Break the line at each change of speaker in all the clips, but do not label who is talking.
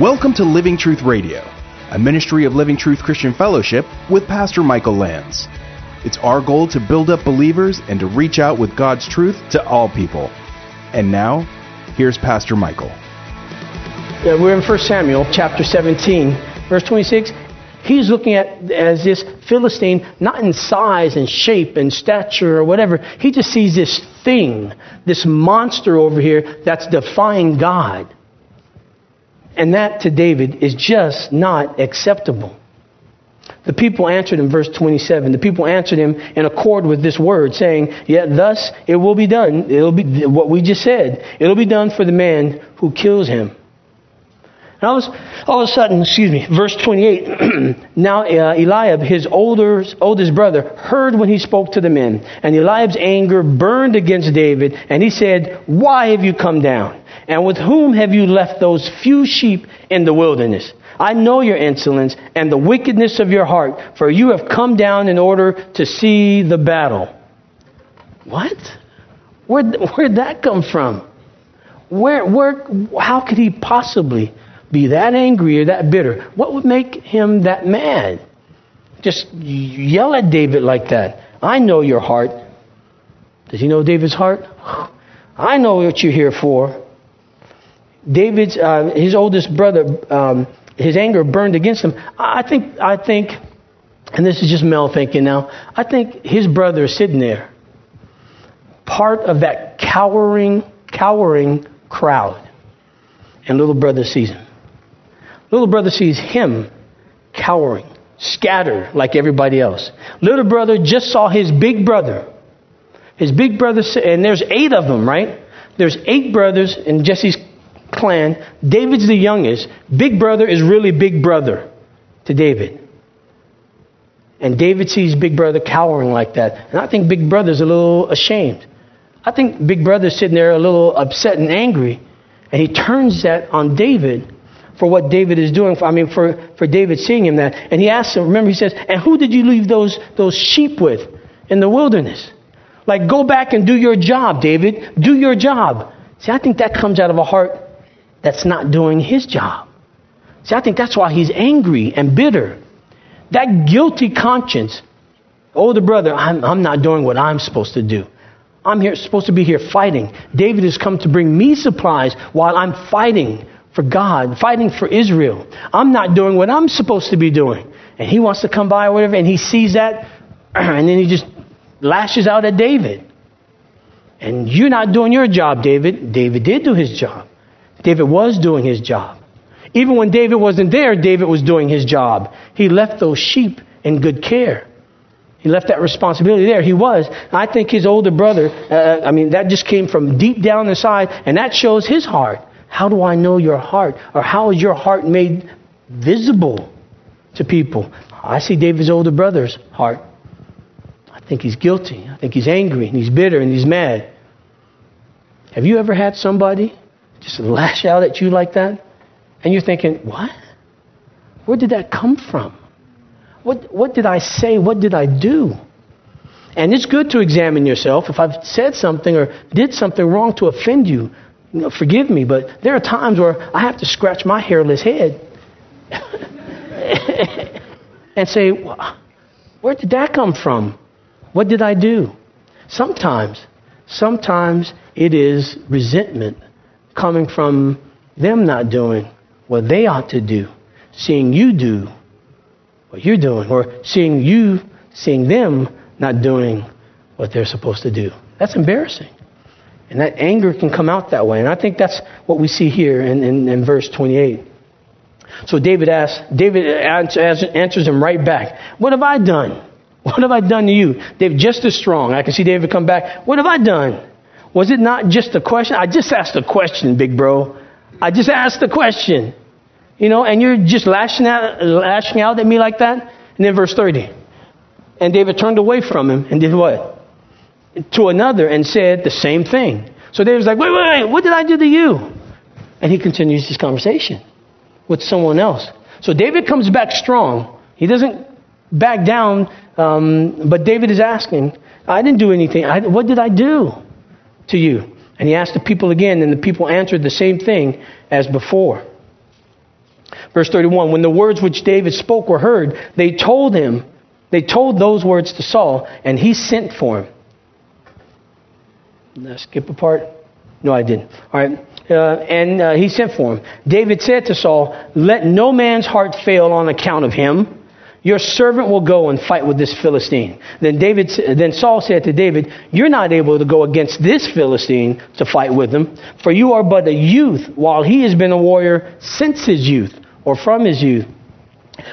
Welcome to Living Truth Radio, a ministry of Living Truth Christian Fellowship with Pastor Michael Lantz. It's our goal to build up believers and to reach out with God's truth to all people. And now, here's Pastor Michael.
Yeah, we're in 1 Samuel chapter 17, verse 26. He's looking at as this Philistine, not in size and shape and stature or whatever. He just sees this thing, this monster over here that's defying God. And that to David is just not acceptable. The people answered in verse 27. The people answered him in accord with this word, saying, Yet thus it will be done. It'll be what we just said. It'll be done for the man who kills him. And all, of, all of a sudden, excuse me, verse 28. now uh, Eliab, his older, oldest brother, heard when he spoke to the men. And Eliab's anger burned against David. And he said, Why have you come down? And with whom have you left those few sheep in the wilderness? I know your insolence and the wickedness of your heart, for you have come down in order to see the battle. What? Where, where'd that come from? Where, where, how could he possibly be that angry or that bitter? What would make him that mad? Just yell at David like that. I know your heart. Does he know David's heart? I know what you're here for. David's uh, his oldest brother, um, his anger burned against him. I think, I think, and this is just Mel thinking now. I think his brother is sitting there, part of that cowering, cowering crowd, and little brother sees him. Little brother sees him cowering, scattered like everybody else. Little brother just saw his big brother. His big brother, and there's eight of them, right? There's eight brothers in Jesse's clan. David's the youngest. Big brother is really big brother to David. And David sees big brother cowering like that. And I think big brother's a little ashamed. I think big brother's sitting there a little upset and angry. And he turns that on David for what David is doing. I mean, for, for David seeing him that. And he asks him, remember, he says, And who did you leave those, those sheep with in the wilderness? Like, go back and do your job, David. Do your job. See, I think that comes out of a heart that's not doing his job. See, I think that's why he's angry and bitter. That guilty conscience, older brother, I'm, I'm not doing what I'm supposed to do. I'm here, supposed to be here fighting. David has come to bring me supplies while I'm fighting for God, fighting for Israel. I'm not doing what I'm supposed to be doing. And he wants to come by or whatever, and he sees that, and then he just lashes out at David. And you're not doing your job, David. David did do his job. David was doing his job. Even when David wasn't there, David was doing his job. He left those sheep in good care. He left that responsibility there. He was. I think his older brother, uh, I mean, that just came from deep down inside, and that shows his heart. How do I know your heart? Or how is your heart made visible to people? I see David's older brother's heart. I think he's guilty. I think he's angry, and he's bitter, and he's mad. Have you ever had somebody just lash out at you like that, and you're thinking, what? Where did that come from? What, what did I say? What did I do? And it's good to examine yourself. If I've said something or did something wrong to offend you, you know, forgive me, but there are times where I have to scratch my hairless head and say, where did that come from? What did I do? Sometimes, sometimes it is resentment coming from them not doing what they ought to do, seeing you do what you're doing, or seeing you, seeing them not doing what they're supposed to do. That's embarrassing. And that anger can come out that way. And I think that's what we see here in, in, in verse 28. So David asks, David answers him right back. What have I done? What have I done to you? David, just as strong. I can see David come back. What have I done? Was it not just a question? I just asked a question, big bro. I just asked a question. You know, and you're just lashing out, lashing out at me like that? And then verse 30. And David turned away from him and did what? To another and said the same thing. So David's like, wait, wait, wait, what did I do to you? And he continues his conversation with someone else. So David comes back strong. He doesn't back down, um, but David is asking, I didn't do anything. I, what did I do? To you? And he asked the people again, and the people answered the same thing as before. Verse 31 When the words which David spoke were heard, they told him, they told those words to Saul, and he sent for him. Did I skip a part? No, I didn't. All right. Uh, and uh, he sent for him. David said to Saul, Let no man's heart fail on account of him. Your servant will go and fight with this Philistine. Then David, then Saul said to David, You're not able to go against this Philistine to fight with him, for you are but a youth, while he has been a warrior since his youth, or from his youth.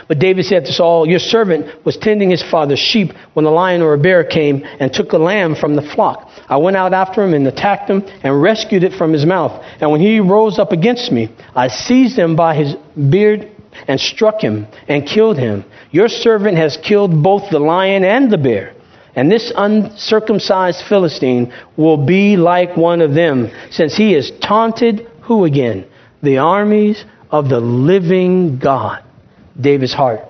But David said to Saul, Your servant was tending his father's sheep when a lion or a bear came and took a lamb from the flock. I went out after him and attacked him and rescued it from his mouth. And when he rose up against me, I seized him by his beard and struck him and killed him. Your servant has killed both the lion and the bear. And this uncircumcised Philistine will be like one of them, since he has taunted who again? The armies of the living God. David's heart.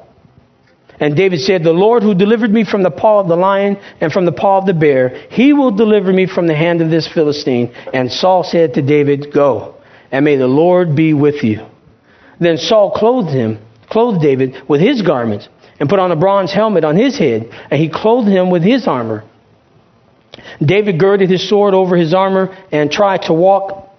And David said, The Lord who delivered me from the paw of the lion and from the paw of the bear, he will deliver me from the hand of this Philistine. And Saul said to David, Go, and may the Lord be with you. Then Saul clothed him, clothed David with his garments, and put on a bronze helmet on his head, and he clothed him with his armor. David girded his sword over his armor and tried to walk,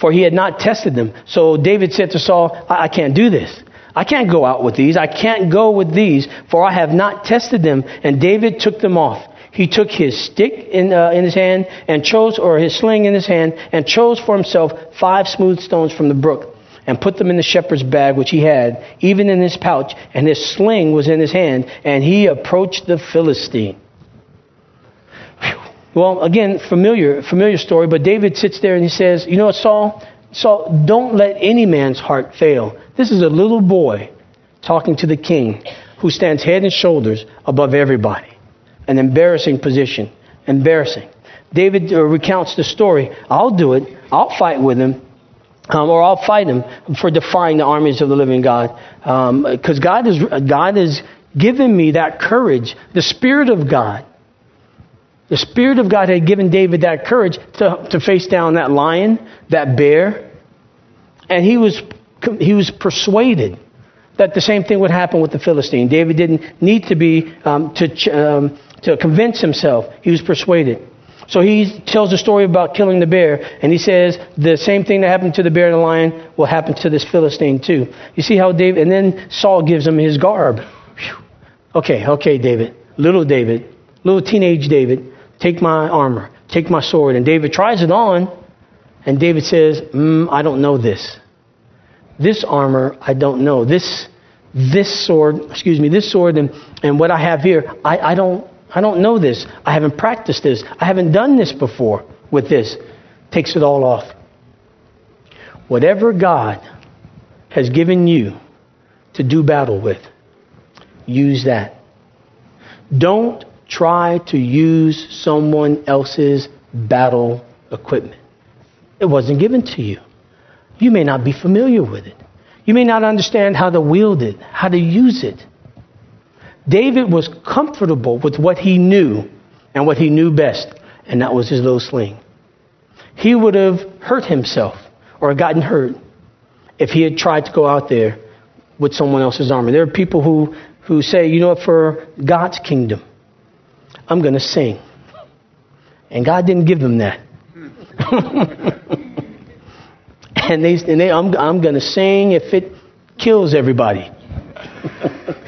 for he had not tested them. So David said to Saul, I, I can't do this. I can't go out with these. I can't go with these, for I have not tested them. And David took them off. He took his stick in, uh, in his hand and chose, or his sling in his hand, and chose for himself five smooth stones from the brook and put them in the shepherd's bag which he had, even in his pouch, and his sling was in his hand, and he approached the Philistine. Well, again, familiar, familiar story, but David sits there and he says, You know what, Saul? Saul, don't let any man's heart fail. This is a little boy talking to the king who stands head and shoulders above everybody. An embarrassing position. Embarrassing. David uh, recounts the story. I'll do it. I'll fight with him um, or I'll fight him for defying the armies of the living God. Because um, God, God has given me that courage. The Spirit of God. The Spirit of God had given David that courage to, to face down that lion, that bear. And he was, he was persuaded that the same thing would happen with the Philistine. David didn't need to be, um, to, um, to convince himself. He was persuaded. So he tells a story about killing the bear, and he says the same thing that happened to the bear and the lion will happen to this Philistine too. You see how David, and then Saul gives him his garb. Whew. Okay, okay, David, little David, little teenage David, take my armor, take my sword. And David tries it on, and David says, mm, I don't know this. This armor, I don't know. This, this sword, excuse me, this sword and, and what I have here, I, I don't, I don't know this. I haven't practiced this. I haven't done this before with this. Takes it all off. Whatever God has given you to do battle with, use that. Don't try to use someone else's battle equipment. It wasn't given to you. You may not be familiar with it. You may not understand how to wield it, how to use it. David was comfortable with what he knew and what he knew best, and that was his little sling. He would have hurt himself or gotten hurt if he had tried to go out there with someone else's armor. There are people who, who say, you know what, for God's kingdom, I'm going to sing. And God didn't give them that. and they, and they I'm, I'm going to sing if it kills everybody.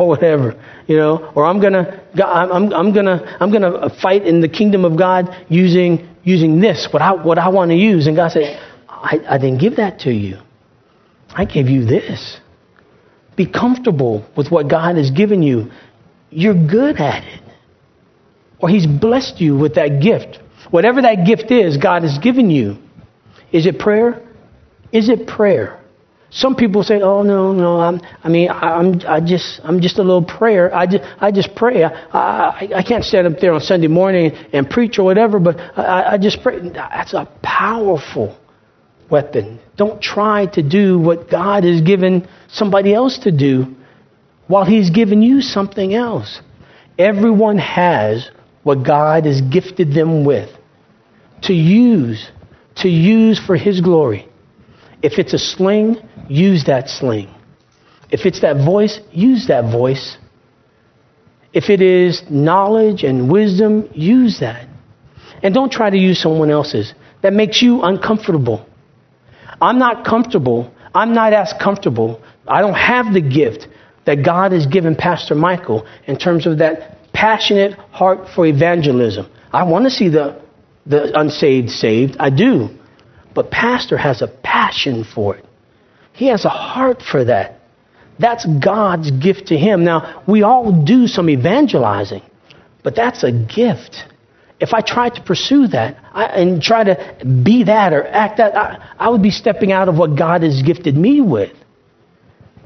or whatever, you know, or I'm gonna, I'm, I'm gonna, I'm gonna fight in the kingdom of God using using this, what I what I want to use. And God said, I, I didn't give that to you. I gave you this. Be comfortable with what God has given you. You're good at it. Or He's blessed you with that gift. Whatever that gift is, God has given you. Is it prayer? Is it prayer? Some people say, "Oh no, no, I'm, I mean, I'm, I just, I'm just a little prayer. I just, I just pray. I, I, I can't stand up there on Sunday morning and preach or whatever, but I, I just pray." That's a powerful weapon. Don't try to do what God has given somebody else to do, while He's given you something else. Everyone has what God has gifted them with to use, to use for His glory. If it's a sling, use that sling. If it's that voice, use that voice. If it is knowledge and wisdom, use that. And don't try to use someone else's. That makes you uncomfortable. I'm not comfortable. I'm not as comfortable. I don't have the gift that God has given Pastor Michael in terms of that passionate heart for evangelism. I want to see the, the unsaved saved. I do. But Pastor has a passion for it. He has a heart for that. That's God's gift to him. Now, we all do some evangelizing, but that's a gift. If I tried to pursue that I, and try to be that or act that, I, I would be stepping out of what God has gifted me with.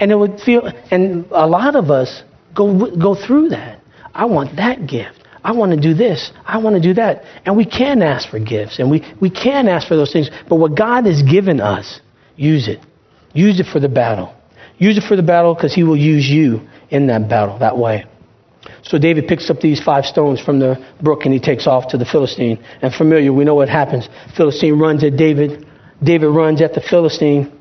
And it would feel, and a lot of us go, go through that. I want that gift. I want to do this. I want to do that. And we can ask for gifts and we, we can ask for those things. But what God has given us, use it. Use it for the battle. Use it for the battle because he will use you in that battle that way. So David picks up these five stones from the brook and he takes off to the Philistine. And familiar, we know what happens. Philistine runs at David. David runs at the Philistine.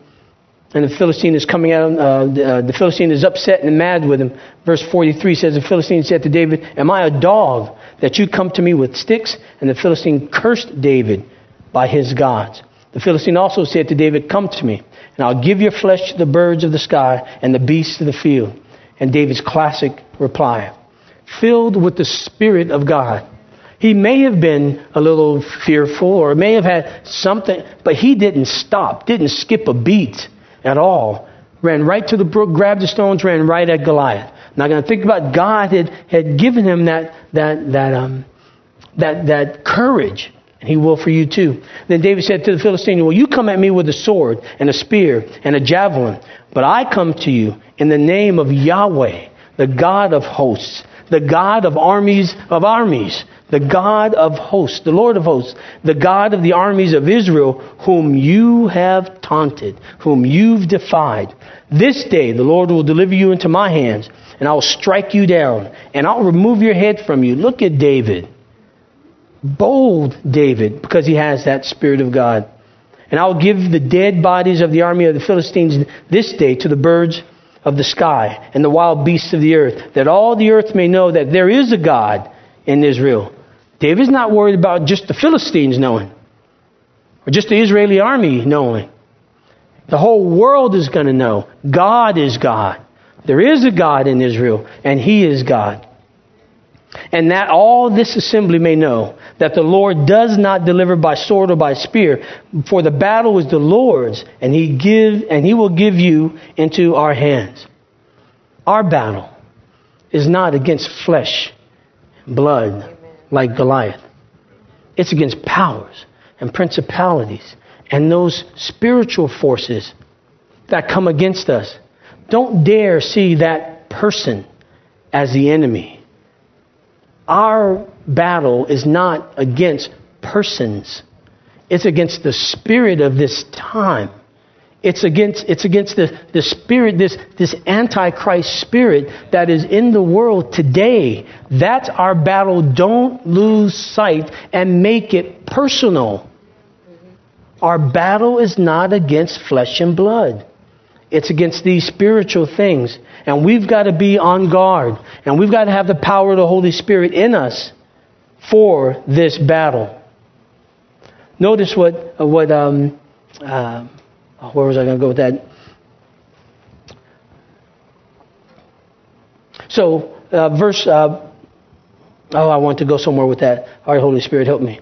And the Philistine is coming out, uh, the, uh, the Philistine is upset and mad with him. Verse 43 says, The Philistine said to David, Am I a dog that you come to me with sticks? And the Philistine cursed David by his gods. The Philistine also said to David, Come to me and I'll give your flesh to the birds of the sky and the beasts of the field. And David's classic reply, filled with the Spirit of God. He may have been a little fearful or may have had something, but he didn't stop, didn't skip a beat at all. Ran right to the brook, grabbed the stones, ran right at Goliath. Now, going to think about God had, had given him that, that, that, um, that, that courage and he will for you too. Then David said to the Philistine, Well, you come at me with a sword and a spear and a javelin, but I come to you in the name of Yahweh, the God of hosts, the God of armies of armies, the God of hosts, the Lord of hosts, the God of the armies of Israel, whom you have taunted, whom you've defied. This day the Lord will deliver you into my hands, and I'll strike you down, and I'll remove your head from you. Look at David bold David because he has that Spirit of God. And I'll give the dead bodies of the army of the Philistines this day to the birds of the sky and the wild beasts of the earth, that all the earth may know that there is a God in Israel. David's not worried about just the Philistines knowing, or just the Israeli army knowing. The whole world is going to know God is God. There is a God in Israel, and He is God. And that all this assembly may know that the Lord does not deliver by sword or by spear, for the battle is the Lord's, and he give and he will give you into our hands. Our battle is not against flesh blood like Goliath. It's against powers and principalities and those spiritual forces that come against us. Don't dare see that person as the enemy our battle is not against persons. It's against the spirit of this time. It's against, it's against the, the spirit, this, this antichrist spirit that is in the world today. That's our battle. Don't lose sight and make it personal. Our battle is not against flesh and blood. It's against these spiritual things. And we've got to be on guard. And we've got to have the power of the Holy Spirit in us for this battle. Notice what, uh, what um, uh, where was I going to go with that? So, uh, verse, uh, oh, I want to go somewhere with that. All right, Holy Spirit, help me.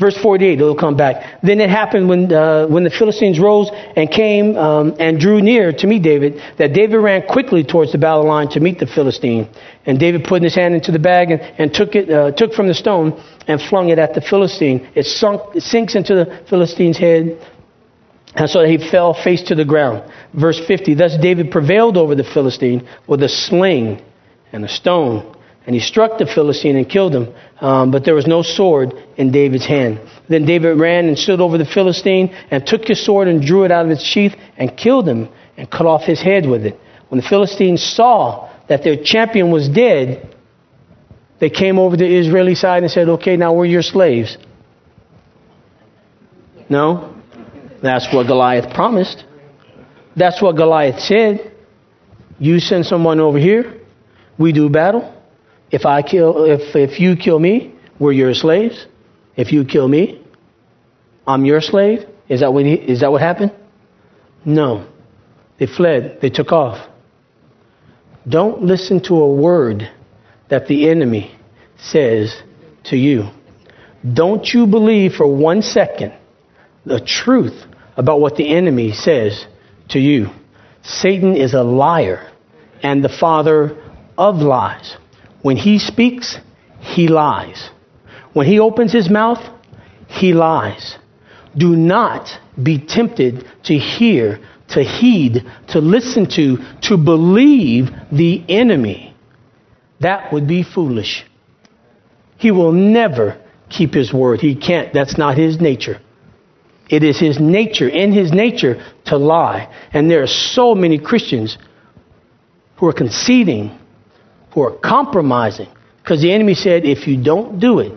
Verse 48, it'll come back. Then it happened when, uh, when the Philistines rose and came um, and drew near to meet David, that David ran quickly towards the battle line to meet the Philistine. And David put his hand into the bag and, and took it, uh, took from the stone and flung it at the Philistine. It sunk, it sinks into the Philistine's head, and so he fell face to the ground. Verse 50, thus David prevailed over the Philistine with a sling and a stone and he struck the Philistine and killed him, um, but there was no sword in David's hand. Then David ran and stood over the Philistine and took his sword and drew it out of its sheath and killed him and cut off his head with it. When the Philistines saw that their champion was dead, they came over to the Israeli side and said, Okay, now we're your slaves. No? That's what Goliath promised. That's what Goliath said. You send someone over here, we do battle. If I kill, if, if you kill me, we're your slaves. If you kill me, I'm your slave. Is that what, he, is that what happened? No. They fled. They took off. Don't listen to a word that the enemy says to you. Don't you believe for one second the truth about what the enemy says to you. Satan is a liar and the father of lies. When he speaks, he lies. When he opens his mouth, he lies. Do not be tempted to hear, to heed, to listen to, to believe the enemy. That would be foolish. He will never keep his word. He can't. That's not his nature. It is his nature, in his nature, to lie. And there are so many Christians who are conceding, who are compromising, because the enemy said, if you don't do it,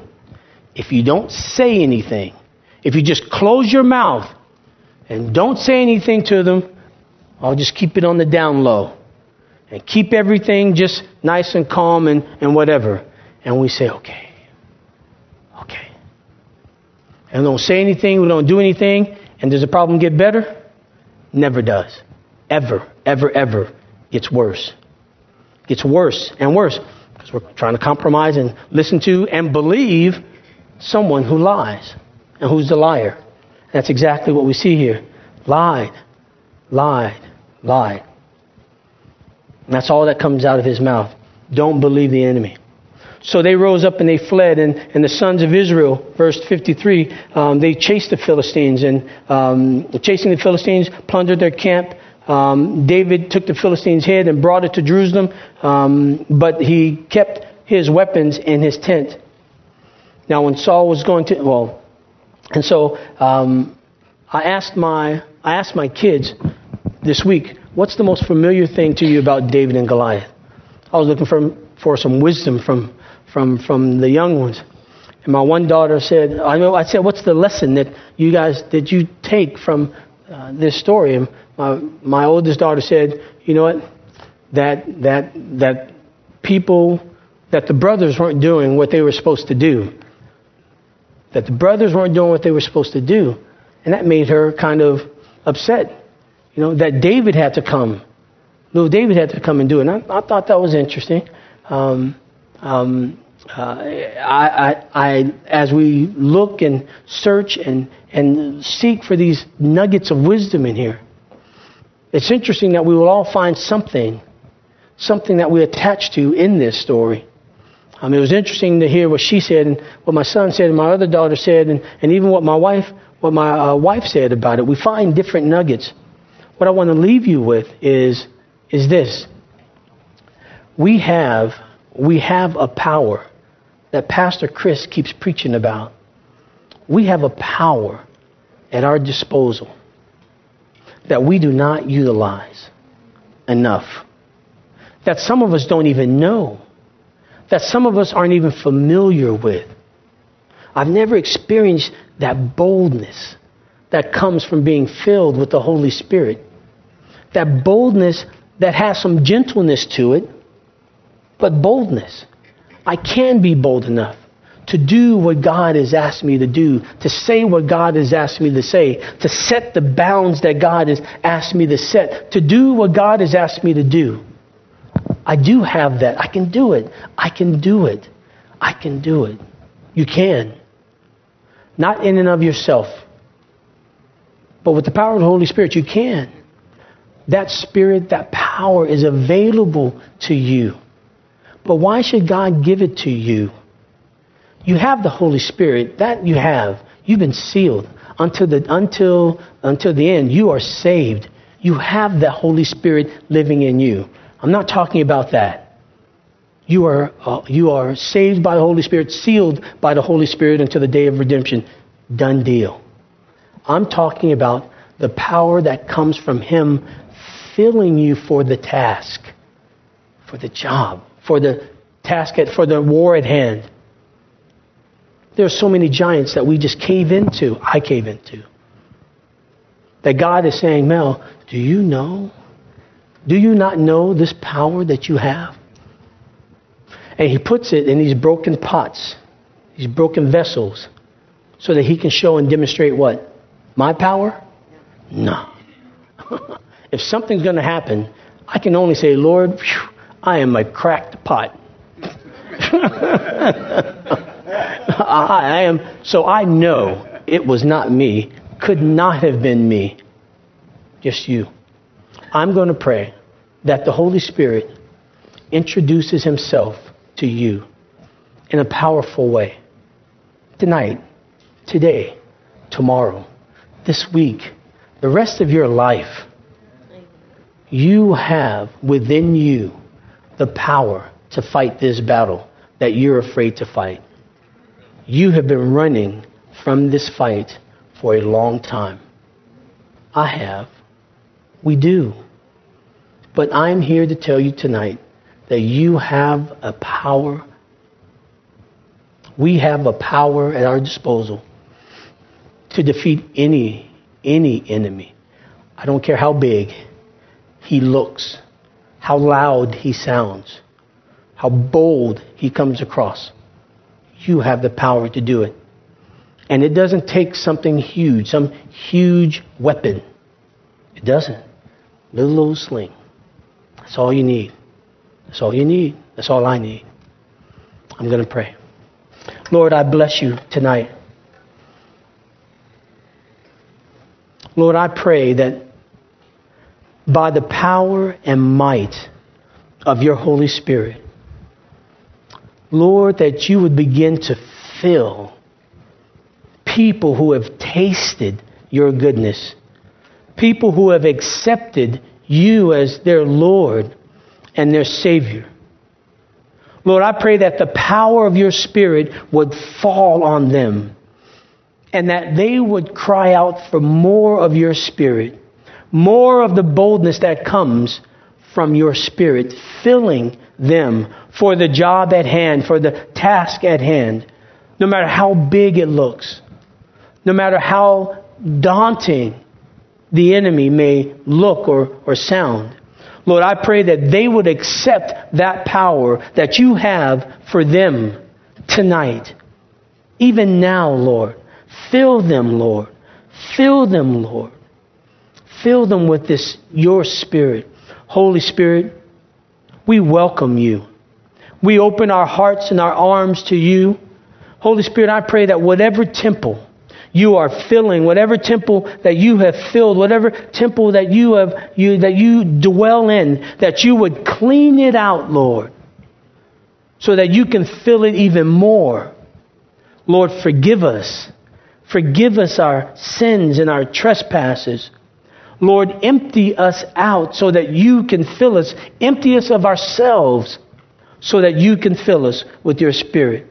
if you don't say anything, if you just close your mouth and don't say anything to them, I'll just keep it on the down low and keep everything just nice and calm and, and whatever. And we say, okay, okay. And don't say anything, we don't do anything, and does the problem get better? Never does. Ever, ever, ever gets worse. Gets worse and worse because we're trying to compromise and listen to and believe someone who lies and who's the liar. That's exactly what we see here. Lied, lied, lied. And that's all that comes out of his mouth. Don't believe the enemy. So they rose up and they fled, and, and the sons of Israel, verse 53, um, they chased the Philistines, and um, chasing the Philistines, plundered their camp. Um, David took the Philistines' head and brought it to Jerusalem, um, but he kept his weapons in his tent. Now, when Saul was going to, well, and so um, I asked my I asked my kids this week, what's the most familiar thing to you about David and Goliath? I was looking for for some wisdom from from from the young ones. And my one daughter said, I know I said, what's the lesson that you guys did you take from uh, this story? And my my oldest daughter said, you know what, that that that people that the brothers weren't doing what they were supposed to do. That the brothers weren't doing what they were supposed to do. And that made her kind of upset. You know, that David had to come. Little David had to come and do it. And I, I thought that was interesting. Um, um, uh, I, I, I, as we look and search and, and seek for these nuggets of wisdom in here, it's interesting that we will all find something, something that we attach to in this story. I mean, it was interesting to hear what she said and what my son said and my other daughter said and, and even what my wife, what my uh, wife said about it. We find different nuggets. What I want to leave you with is, is this. We have, we have a power that Pastor Chris keeps preaching about. We have a power at our disposal that we do not utilize enough. That some of us don't even know. That some of us aren't even familiar with. I've never experienced that boldness that comes from being filled with the Holy Spirit. That boldness that has some gentleness to it, but boldness. I can be bold enough to do what God has asked me to do, to say what God has asked me to say, to set the bounds that God has asked me to set, to do what God has asked me to do. I do have that. I can do it. I can do it. I can do it. You can. Not in and of yourself, but with the power of the Holy Spirit, you can. That spirit, that power is available to you. But why should God give it to you? You have the Holy Spirit. That you have. You've been sealed until the until until the end. You are saved. You have the Holy Spirit living in you. I'm not talking about that. You are uh, you are saved by the Holy Spirit, sealed by the Holy Spirit until the day of redemption. Done deal. I'm talking about the power that comes from Him filling you for the task, for the job, for the task at, for the war at hand. There are so many giants that we just cave into. I cave into. That God is saying, Mel, do you know? Do you not know this power that you have? And he puts it in these broken pots, these broken vessels, so that he can show and demonstrate what? My power? No. if something's going to happen, I can only say, Lord, I am a cracked pot. I am, so I know it was not me, could not have been me, just you. I'm going to pray that the Holy Spirit introduces himself to you in a powerful way. Tonight, today, tomorrow, this week, the rest of your life, you have within you the power to fight this battle that you're afraid to fight. You have been running from this fight for a long time. I have. We do. But I'm here to tell you tonight that you have a power. We have a power at our disposal to defeat any any enemy. I don't care how big he looks, how loud he sounds, how bold he comes across. You have the power to do it. And it doesn't take something huge, some huge weapon. It doesn't. Little old sling. That's all you need. That's all you need. That's all I need. I'm going to pray. Lord, I bless you tonight. Lord, I pray that by the power and might of your Holy Spirit, Lord, that you would begin to fill people who have tasted your goodness, people who have accepted you as their Lord and their Savior. Lord, I pray that the power of your Spirit would fall on them and that they would cry out for more of your Spirit, more of the boldness that comes from your Spirit, filling them for the job at hand, for the task at hand, no matter how big it looks, no matter how daunting the enemy may look or, or sound. Lord, I pray that they would accept that power that you have for them tonight. Even now, Lord. Fill them, Lord. Fill them, Lord. Fill them with this, your spirit. Holy Spirit, we welcome you. We open our hearts and our arms to you. Holy Spirit, I pray that whatever temple you are filling, whatever temple that you have filled, whatever temple that you have you that you dwell in, that you would clean it out, Lord, so that you can fill it even more. Lord, forgive us. Forgive us our sins and our trespasses. Lord, empty us out so that you can fill us. Empty us of ourselves so that you can fill us with your Spirit.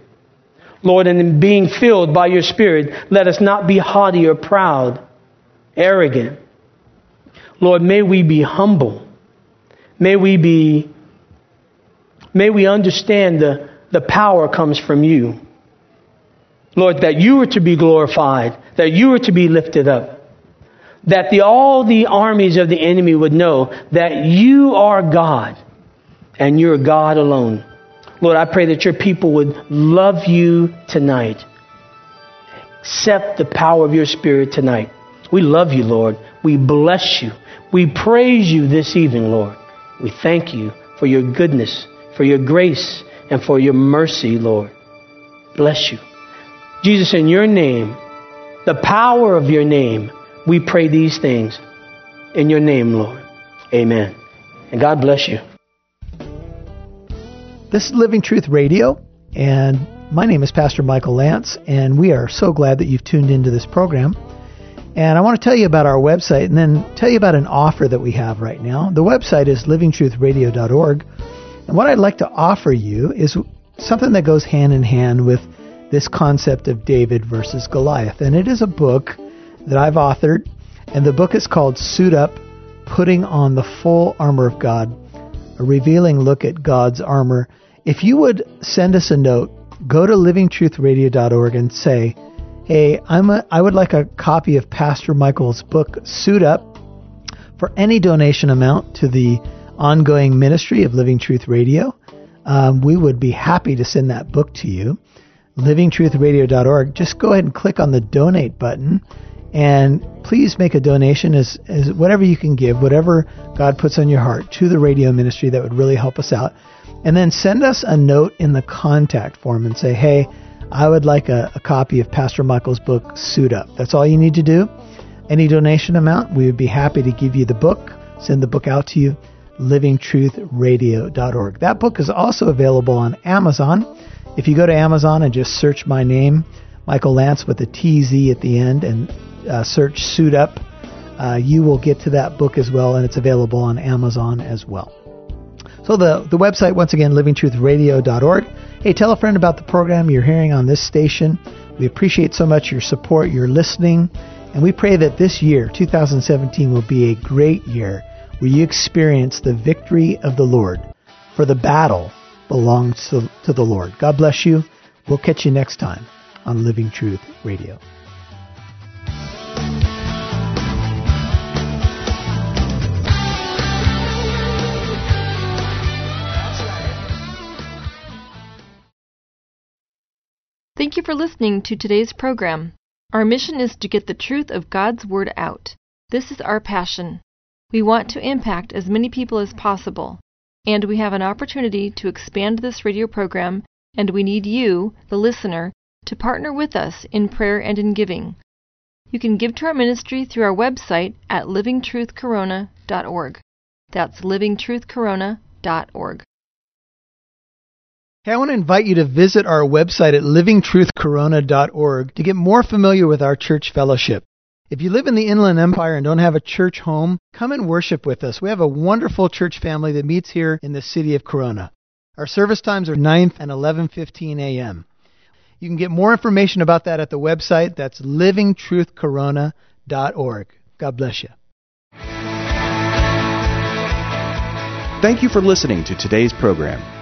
Lord, and in being filled by your Spirit, let us not be haughty or proud, arrogant. Lord, may we be humble. May we be, may we understand the, the power comes from you. Lord, that you are to be glorified, that you are to be lifted up that the, all the armies of the enemy would know that you are God and you're God alone. Lord, I pray that your people would love you tonight. Accept the power of your spirit tonight. We love you, Lord. We bless you. We praise you this evening, Lord. We thank you for your goodness, for your grace, and for your mercy, Lord. Bless you. Jesus, in your name, the power of your name, we pray these things in your name, Lord. Amen. And God bless you.
This is Living Truth Radio, and my name is Pastor Michael Lantz, and we are so glad that you've tuned into this program. And I want to tell you about our website and then tell you about an offer that we have right now. The website is livingtruthradio.org. And what I'd like to offer you is something that goes hand in hand with this concept of David versus Goliath. And it is a book that I've authored, and the book is called Suit Up Putting on the Full Armor of God, a revealing look at God's armor. If you would send us a note, go to livingtruthradio.org and say, hey, I'm a, I would like a copy of Pastor Michael's book, Suit Up, for any donation amount to the ongoing ministry of Living Truth Radio. Um, we would be happy to send that book to you. LivingTruthRadio.org. Just go ahead and click on the donate button and please make a donation as, as whatever you can give, whatever God puts on your heart to the radio ministry that would really help us out. And then send us a note in the contact form and say, hey, I would like a, a copy of Pastor Michael's book, Suit Up. That's all you need to do. Any donation amount, we would be happy to give you the book, send the book out to you, livingtruthradio.org. That book is also available on Amazon. If you go to Amazon and just search my name, Michael Lantz with a TZ at the end, and uh, search Suit Up, uh, you will get to that book as well, and it's available on Amazon as well. So the, the website, once again, livingtruthradio.org. Hey, tell a friend about the program you're hearing on this station. We appreciate so much your support, your listening, and we pray that this year, 2017, will be a great year where you experience the victory of the Lord. For the battle belongs to, to the Lord. God bless you. We'll catch you next time on Living Truth Radio.
You for listening to today's program. Our mission is to get the truth of God's Word out. This is our passion. We want to impact as many people as possible, and we have an opportunity to expand this radio program, and we need you, the listener, to partner with us in prayer and in giving. You can give to our ministry through our website at livingtruthcorona.org. That's livingtruthcorona.org.
Hey, I want to invite you to visit our website at livingtruthcorona.org to get more familiar with our church fellowship. If you live in the Inland Empire and don't have a church home, come and worship with us. We have a wonderful church family that meets here in the city of Corona. Our service times are 9 and 11:15 a.m. You can get more information about that at the website. That's livingtruthcorona.org. God bless you.
Thank you for listening to today's program.